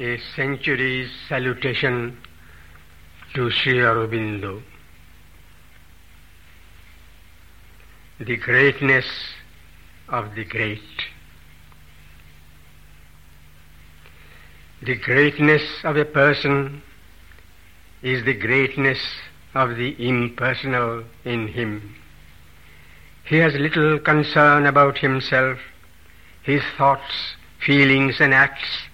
a century's salutation to Sri Aurobindo. The greatness of the great. The greatness of a person is the greatness of the impersonal in him. He has little concern about himself. His thoughts, feelings and acts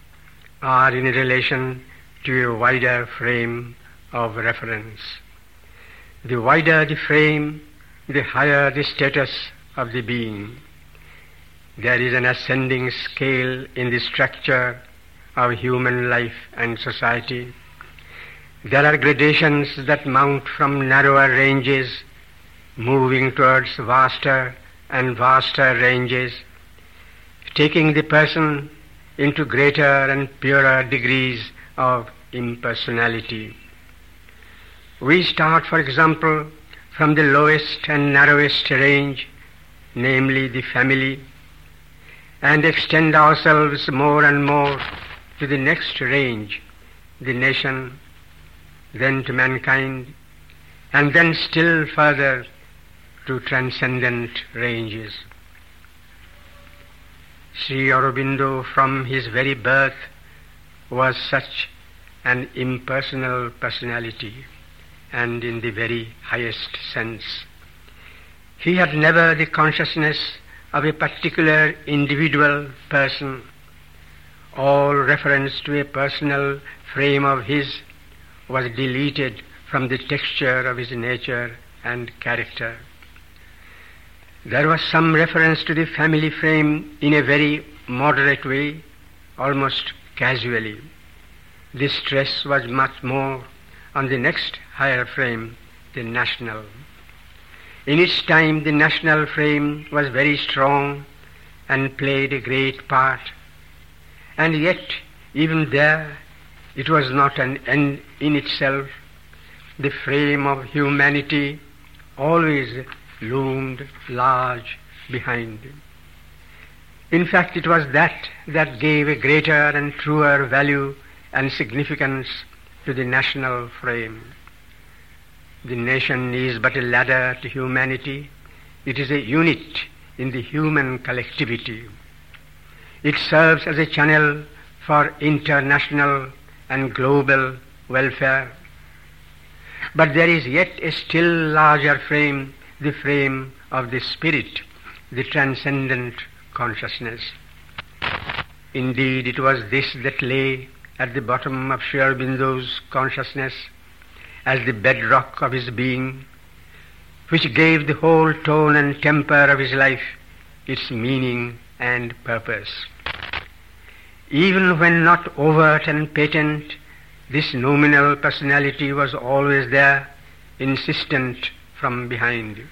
are in relation to a wider frame of reference. The wider the frame, the higher the status of the being. There is an ascending scale in the structure of human life and society. There are gradations that mount from narrower ranges, moving towards vaster and vaster ranges, taking the person into greater and purer degrees of impersonality. We start, for example, from the lowest and narrowest range, namely the family, and extend ourselves more and more to the next range, the nation, then to mankind, and then still further to transcendent ranges. Sri Aurobindo from his very birth was such an impersonal personality and in the very highest sense. He had never the consciousness of a particular individual person. All reference to a personal frame of his was deleted from the texture of his nature and character. There was some reference to the family frame in a very moderate way, almost casually. The stress was much more on the next higher frame, the national. In its time, the national frame was very strong and played a great part. And yet, even there, it was not an end in itself. The frame of humanity always loomed large behind. him. In fact, it was that that gave a greater and truer value and significance to the national frame. The nation is but a ladder to humanity. It is a unit in the human collectivity. It serves as a channel for international and global welfare. But there is yet a still larger frame, the frame of the spirit, the transcendent consciousness. Indeed, it was this that lay at the bottom of Sri Aurobindo's consciousness as the bedrock of his being, which gave the whole tone and temper of his life its meaning and purpose. Even when not overt and patent, this nominal personality was always there, insistent from behind. You.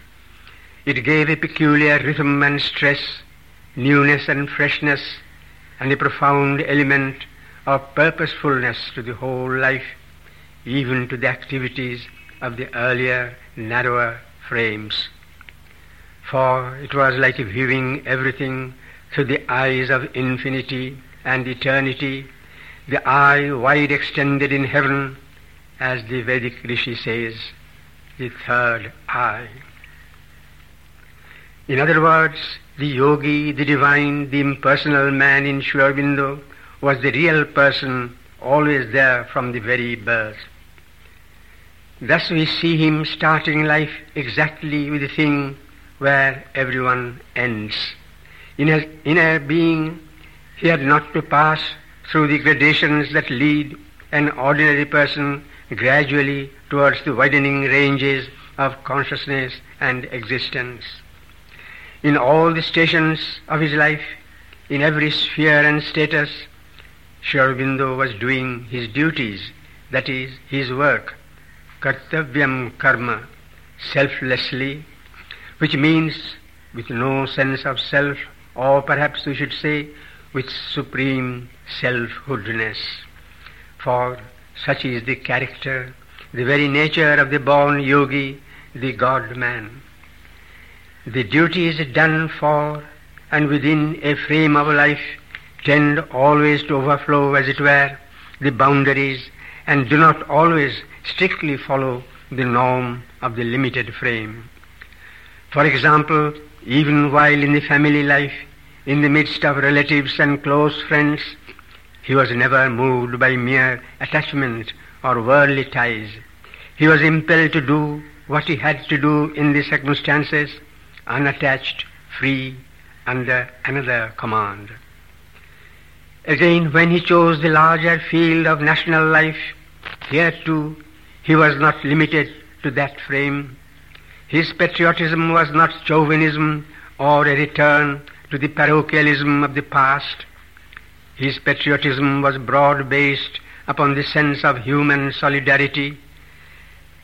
It gave a peculiar rhythm and stress, newness and freshness, and a profound element of purposefulness to the whole life, even to the activities of the earlier, narrower frames. For it was like viewing everything through the eyes of infinity and eternity, the eye wide extended in heaven, as the Vedic Rishi says, the third eye. In other words, the yogi, the divine, the impersonal man in Sri was the real person always there from the very birth. Thus we see him starting life exactly with the thing where everyone ends. In a, in a being he had not to pass through the gradations that lead an ordinary person gradually towards the widening ranges of consciousness and existence. In all the stations of his life, in every sphere and status, Sri Aurobindo was doing his duties, that is, his work, kartavyam karma, selflessly, which means with no sense of self, or perhaps we should say with supreme selfhoodness. For such is the character, the very nature of the born yogi, the God man. The duties done for and within a frame of life tend always to overflow, as it were, the boundaries and do not always strictly follow the norm of the limited frame. For example, even while in the family life, in the midst of relatives and close friends, he was never moved by mere attachment or worldly ties. He was impelled to do what he had to do in the circumstances, unattached, free, under another command. Again, when he chose the larger field of national life, here too he was not limited to that frame. His patriotism was not chauvinism or a return to the parochialism of the past. His patriotism was broad based upon the sense of human solidarity,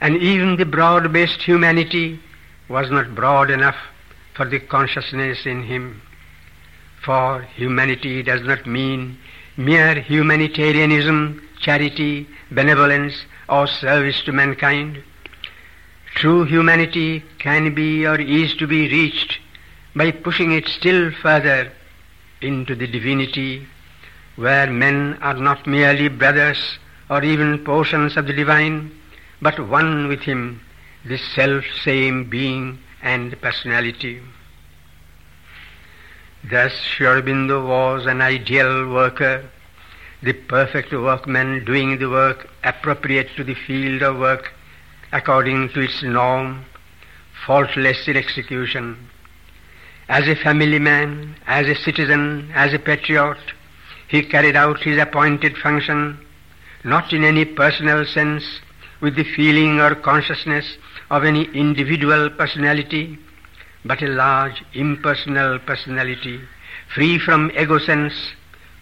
and even the broad based humanity was not broad enough for the consciousness in him. For humanity does not mean mere humanitarianism, charity, benevolence, or service to mankind. True humanity can be or is to be reached by pushing it still further into the divinity, where men are not merely brothers or even portions of the divine, but one with him, the self same being and personality. Thus Sri Aurobindo was an ideal worker, the perfect workman doing the work appropriate to the field of work according to its norm, faultless in execution. As a family man, as a citizen, as a patriot, he carried out his appointed function not in any personal sense with the feeling or consciousness of any individual personality, but a large impersonal personality, free from ego sense,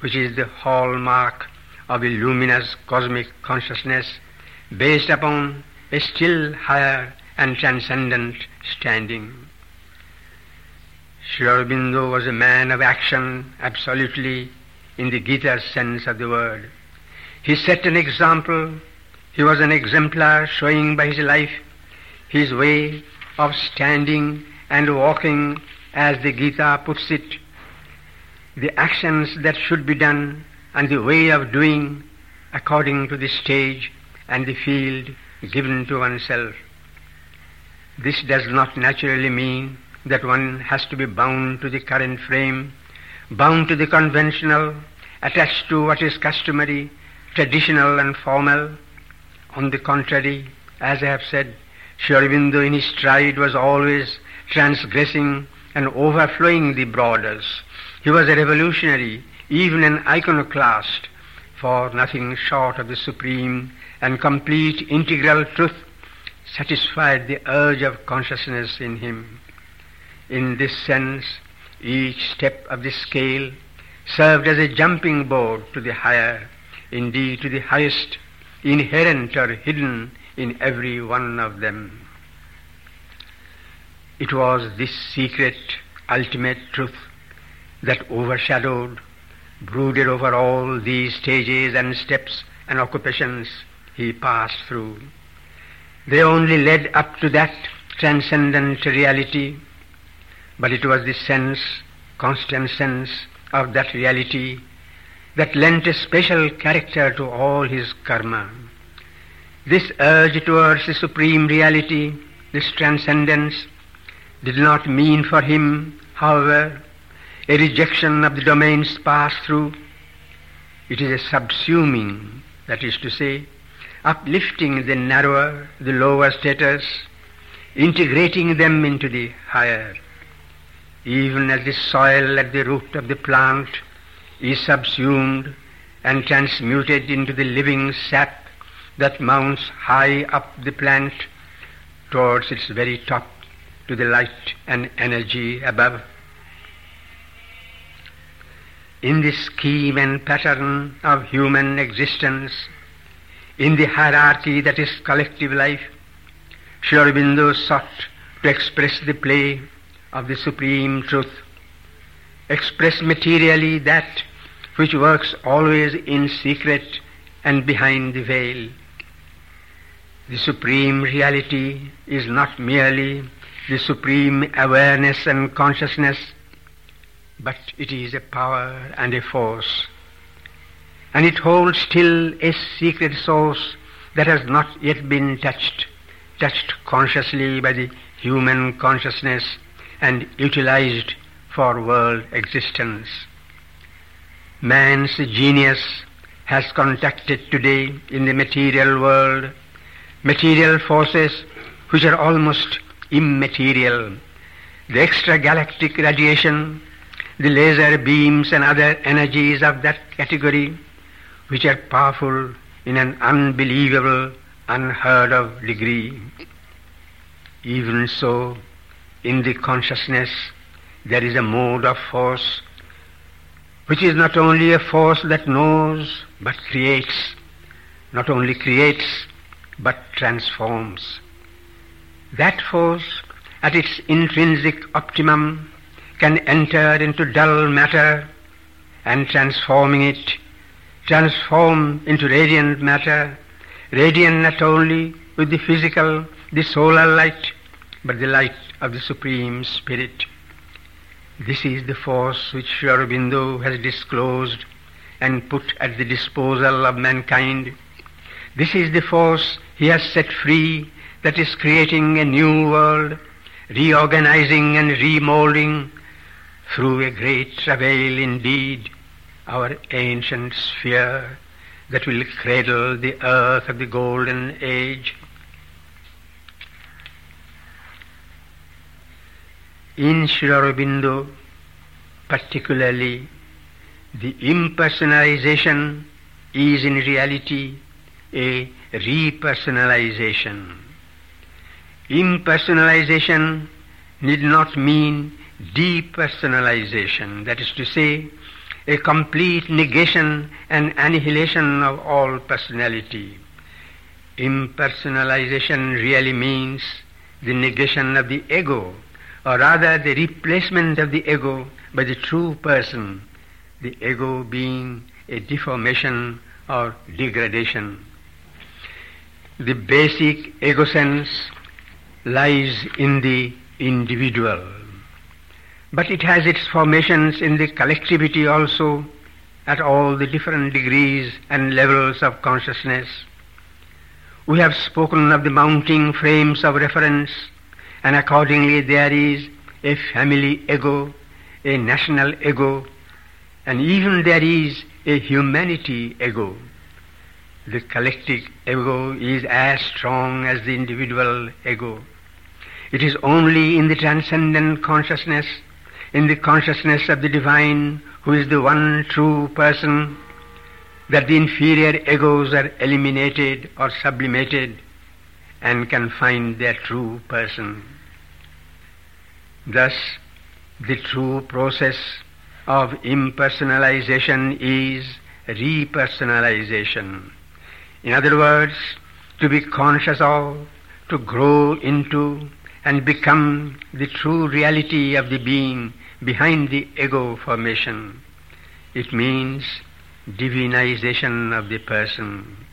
which is the hallmark of a luminous cosmic consciousness based upon a still higher and transcendent standing. Sri Aurobindo was a man of action absolutely in the Gita's sense of the word. He set an example, he was an exemplar showing by his life his way of standing and walking as the Gita puts it, the actions that should be done and the way of doing according to the stage and the field given to oneself. This does not naturally mean that one has to be bound to the current frame, bound to the conventional, attached to what is customary, traditional and formal. On the contrary, as I have said, Sri in his stride was always transgressing and overflowing the borders. He was a revolutionary, even an iconoclast, for nothing short of the supreme and complete integral truth satisfied the urge of consciousness in him. In this sense, each step of the scale served as a jumping board to the higher, indeed to the highest, inherent or hidden in every one of them. It was this secret, ultimate truth that overshadowed, brooded over all these stages and steps and occupations he passed through. They only led up to that transcendent reality, but it was the sense, constant sense of that reality that lent a special character to all his karma. This urge towards the supreme reality, this transcendence, did not mean for him, however, a rejection of the domains passed through. It is a subsuming, that is to say, uplifting the narrower, the lower status, integrating them into the higher. Even as the soil at the root of the plant is subsumed and transmuted into the living sap that mounts high up the plant towards its very top to the light and energy above. In the scheme and pattern of human existence, in the hierarchy that is collective life, Sri Aurobindo sought to express the play of the supreme truth, express materially that which works always in secret and behind the veil. The supreme reality is not merely the supreme awareness and consciousness, but it is a power and a force. and it holds still a secret source that has not yet been touched, touched consciously by the human consciousness and utilized for world existence. Man's genius has contacted today in the material world material forces which are almost immaterial. The extragalactic radiation, the laser beams and other energies of that category which are powerful in an unbelievable, unheard of degree. Even so, in the consciousness, there is a mode of force which is not only a force that knows but creates, not only creates but transforms. That force at its intrinsic optimum can enter into dull matter and transforming it, transform into radiant matter, radiant not only with the physical, the solar light, but the light of the Supreme Spirit. This is the force which Sri Aurobindo has disclosed and put at the disposal of mankind. This is the force he has set free that is creating a new world, reorganizing and remolding through a great travail indeed our ancient sphere that will cradle the earth of the golden age. In Sri particularly, the impersonalization is in reality a repersonalization. Impersonalization need not mean depersonalization, that is to say, a complete negation and annihilation of all personality. Impersonalization really means the negation of the ego, or rather the replacement of the ego by the true person, the ego being a deformation or degradation. The basic ego sense lies in the individual, but it has its formations in the collectivity also at all the different degrees and levels of consciousness. We have spoken of the mounting frames of reference and accordingly there is a family ego, a national ego, and even there is a humanity ego. The collective ego is as strong as the individual ego. It is only in the transcendent consciousness, in the consciousness of the divine, who is the one true person, that the inferior egos are eliminated or sublimated and can find their true person. Thus, the true process of impersonalization is repersonalization. In other words, to be conscious of, to grow into, and become the true reality of the being behind the ego formation. It means divinization of the person.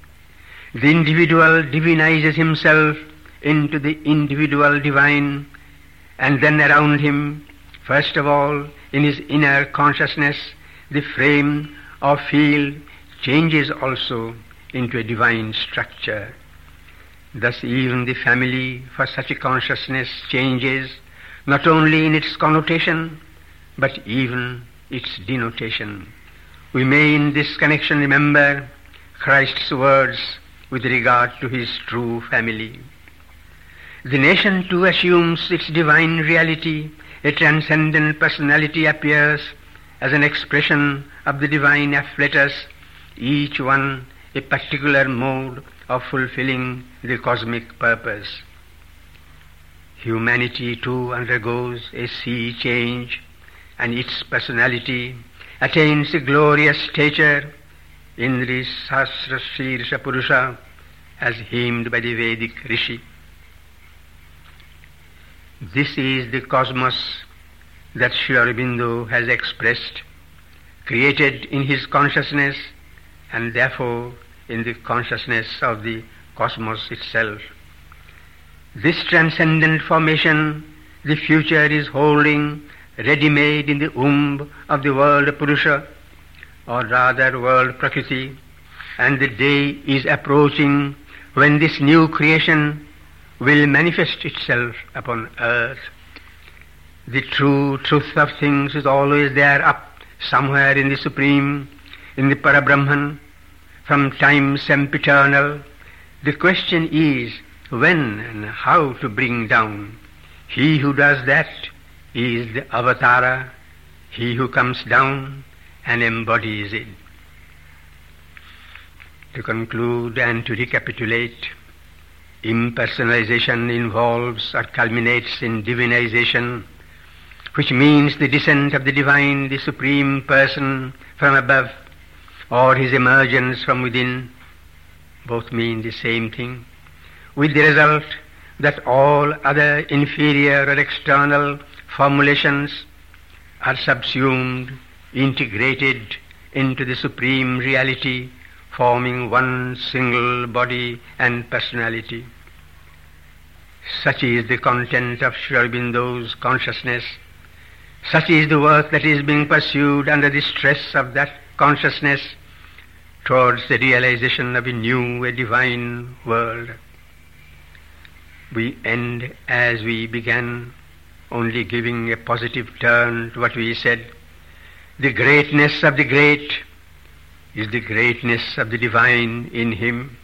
The individual divinizes himself into the individual divine and then around him, first of all, in his inner consciousness, the frame or field changes also into a divine structure. Thus even the family for such a consciousness changes not only in its connotation, but even its denotation. We may in this connection remember Christ's words with regard to his true family. The nation too assumes its divine reality, a transcendent personality appears as an expression of the divine afflatus, each one a particular mode of fulfilling the cosmic purpose. Humanity too undergoes a sea change and its personality attains a glorious stature in the Sahasra Shirsha Purusha as hymned by the Vedic Rishi. This is the cosmos that Sri Aurobindo has expressed, created in his consciousness and therefore in the consciousness of the cosmos itself. This transcendent formation the future is holding ready-made in the womb of the world Purusha, or rather world Prakriti, and the day is approaching when this new creation will manifest itself upon earth. The true truth of things is always there up somewhere in the Supreme, in the Parabrahman, from time sempiternal. The question is when and how to bring down. He who does that is the avatara, he who comes down and embodies it. To conclude and to recapitulate, impersonalization involves or culminates in divinization, which means the descent of the divine, the supreme person from above, or his emergence from within. Both mean the same thing, with the result that all other inferior or external formulations are subsumed, integrated into the supreme reality forming one single body and personality. Such is the content of Sri Aurobindo's consciousness. Such is the work that is being pursued under the stress of that consciousness towards the realization of a new, a divine world. We end as we began, only giving a positive turn to what we said. The greatness of the great is the greatness of the divine in him.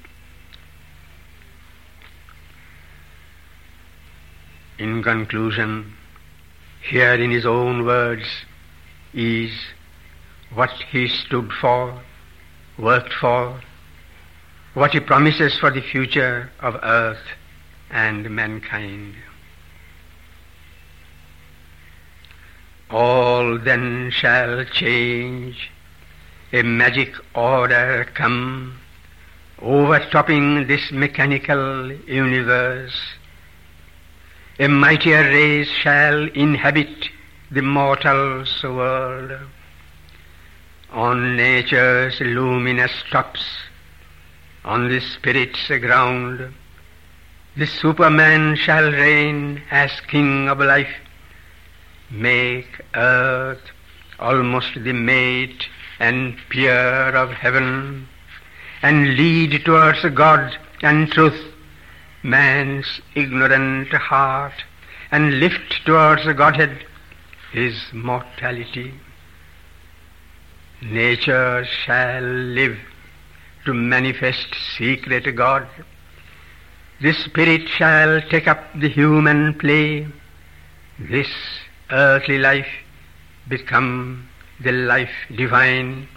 In conclusion, here in his own words is what he stood for, worked for, what he promises for the future of earth and mankind. All then shall change a magic order come, overtopping this mechanical universe. A mightier race shall inhabit the mortal's world. On nature's luminous tops, on the spirit's ground, the Superman shall reign as king of life, make earth almost the mate and peer of heaven, and lead towards God and truth man's ignorant heart, and lift towards Godhead his mortality. Nature shall live to manifest secret God. The spirit shall take up the human play. This earthly life become the life divine,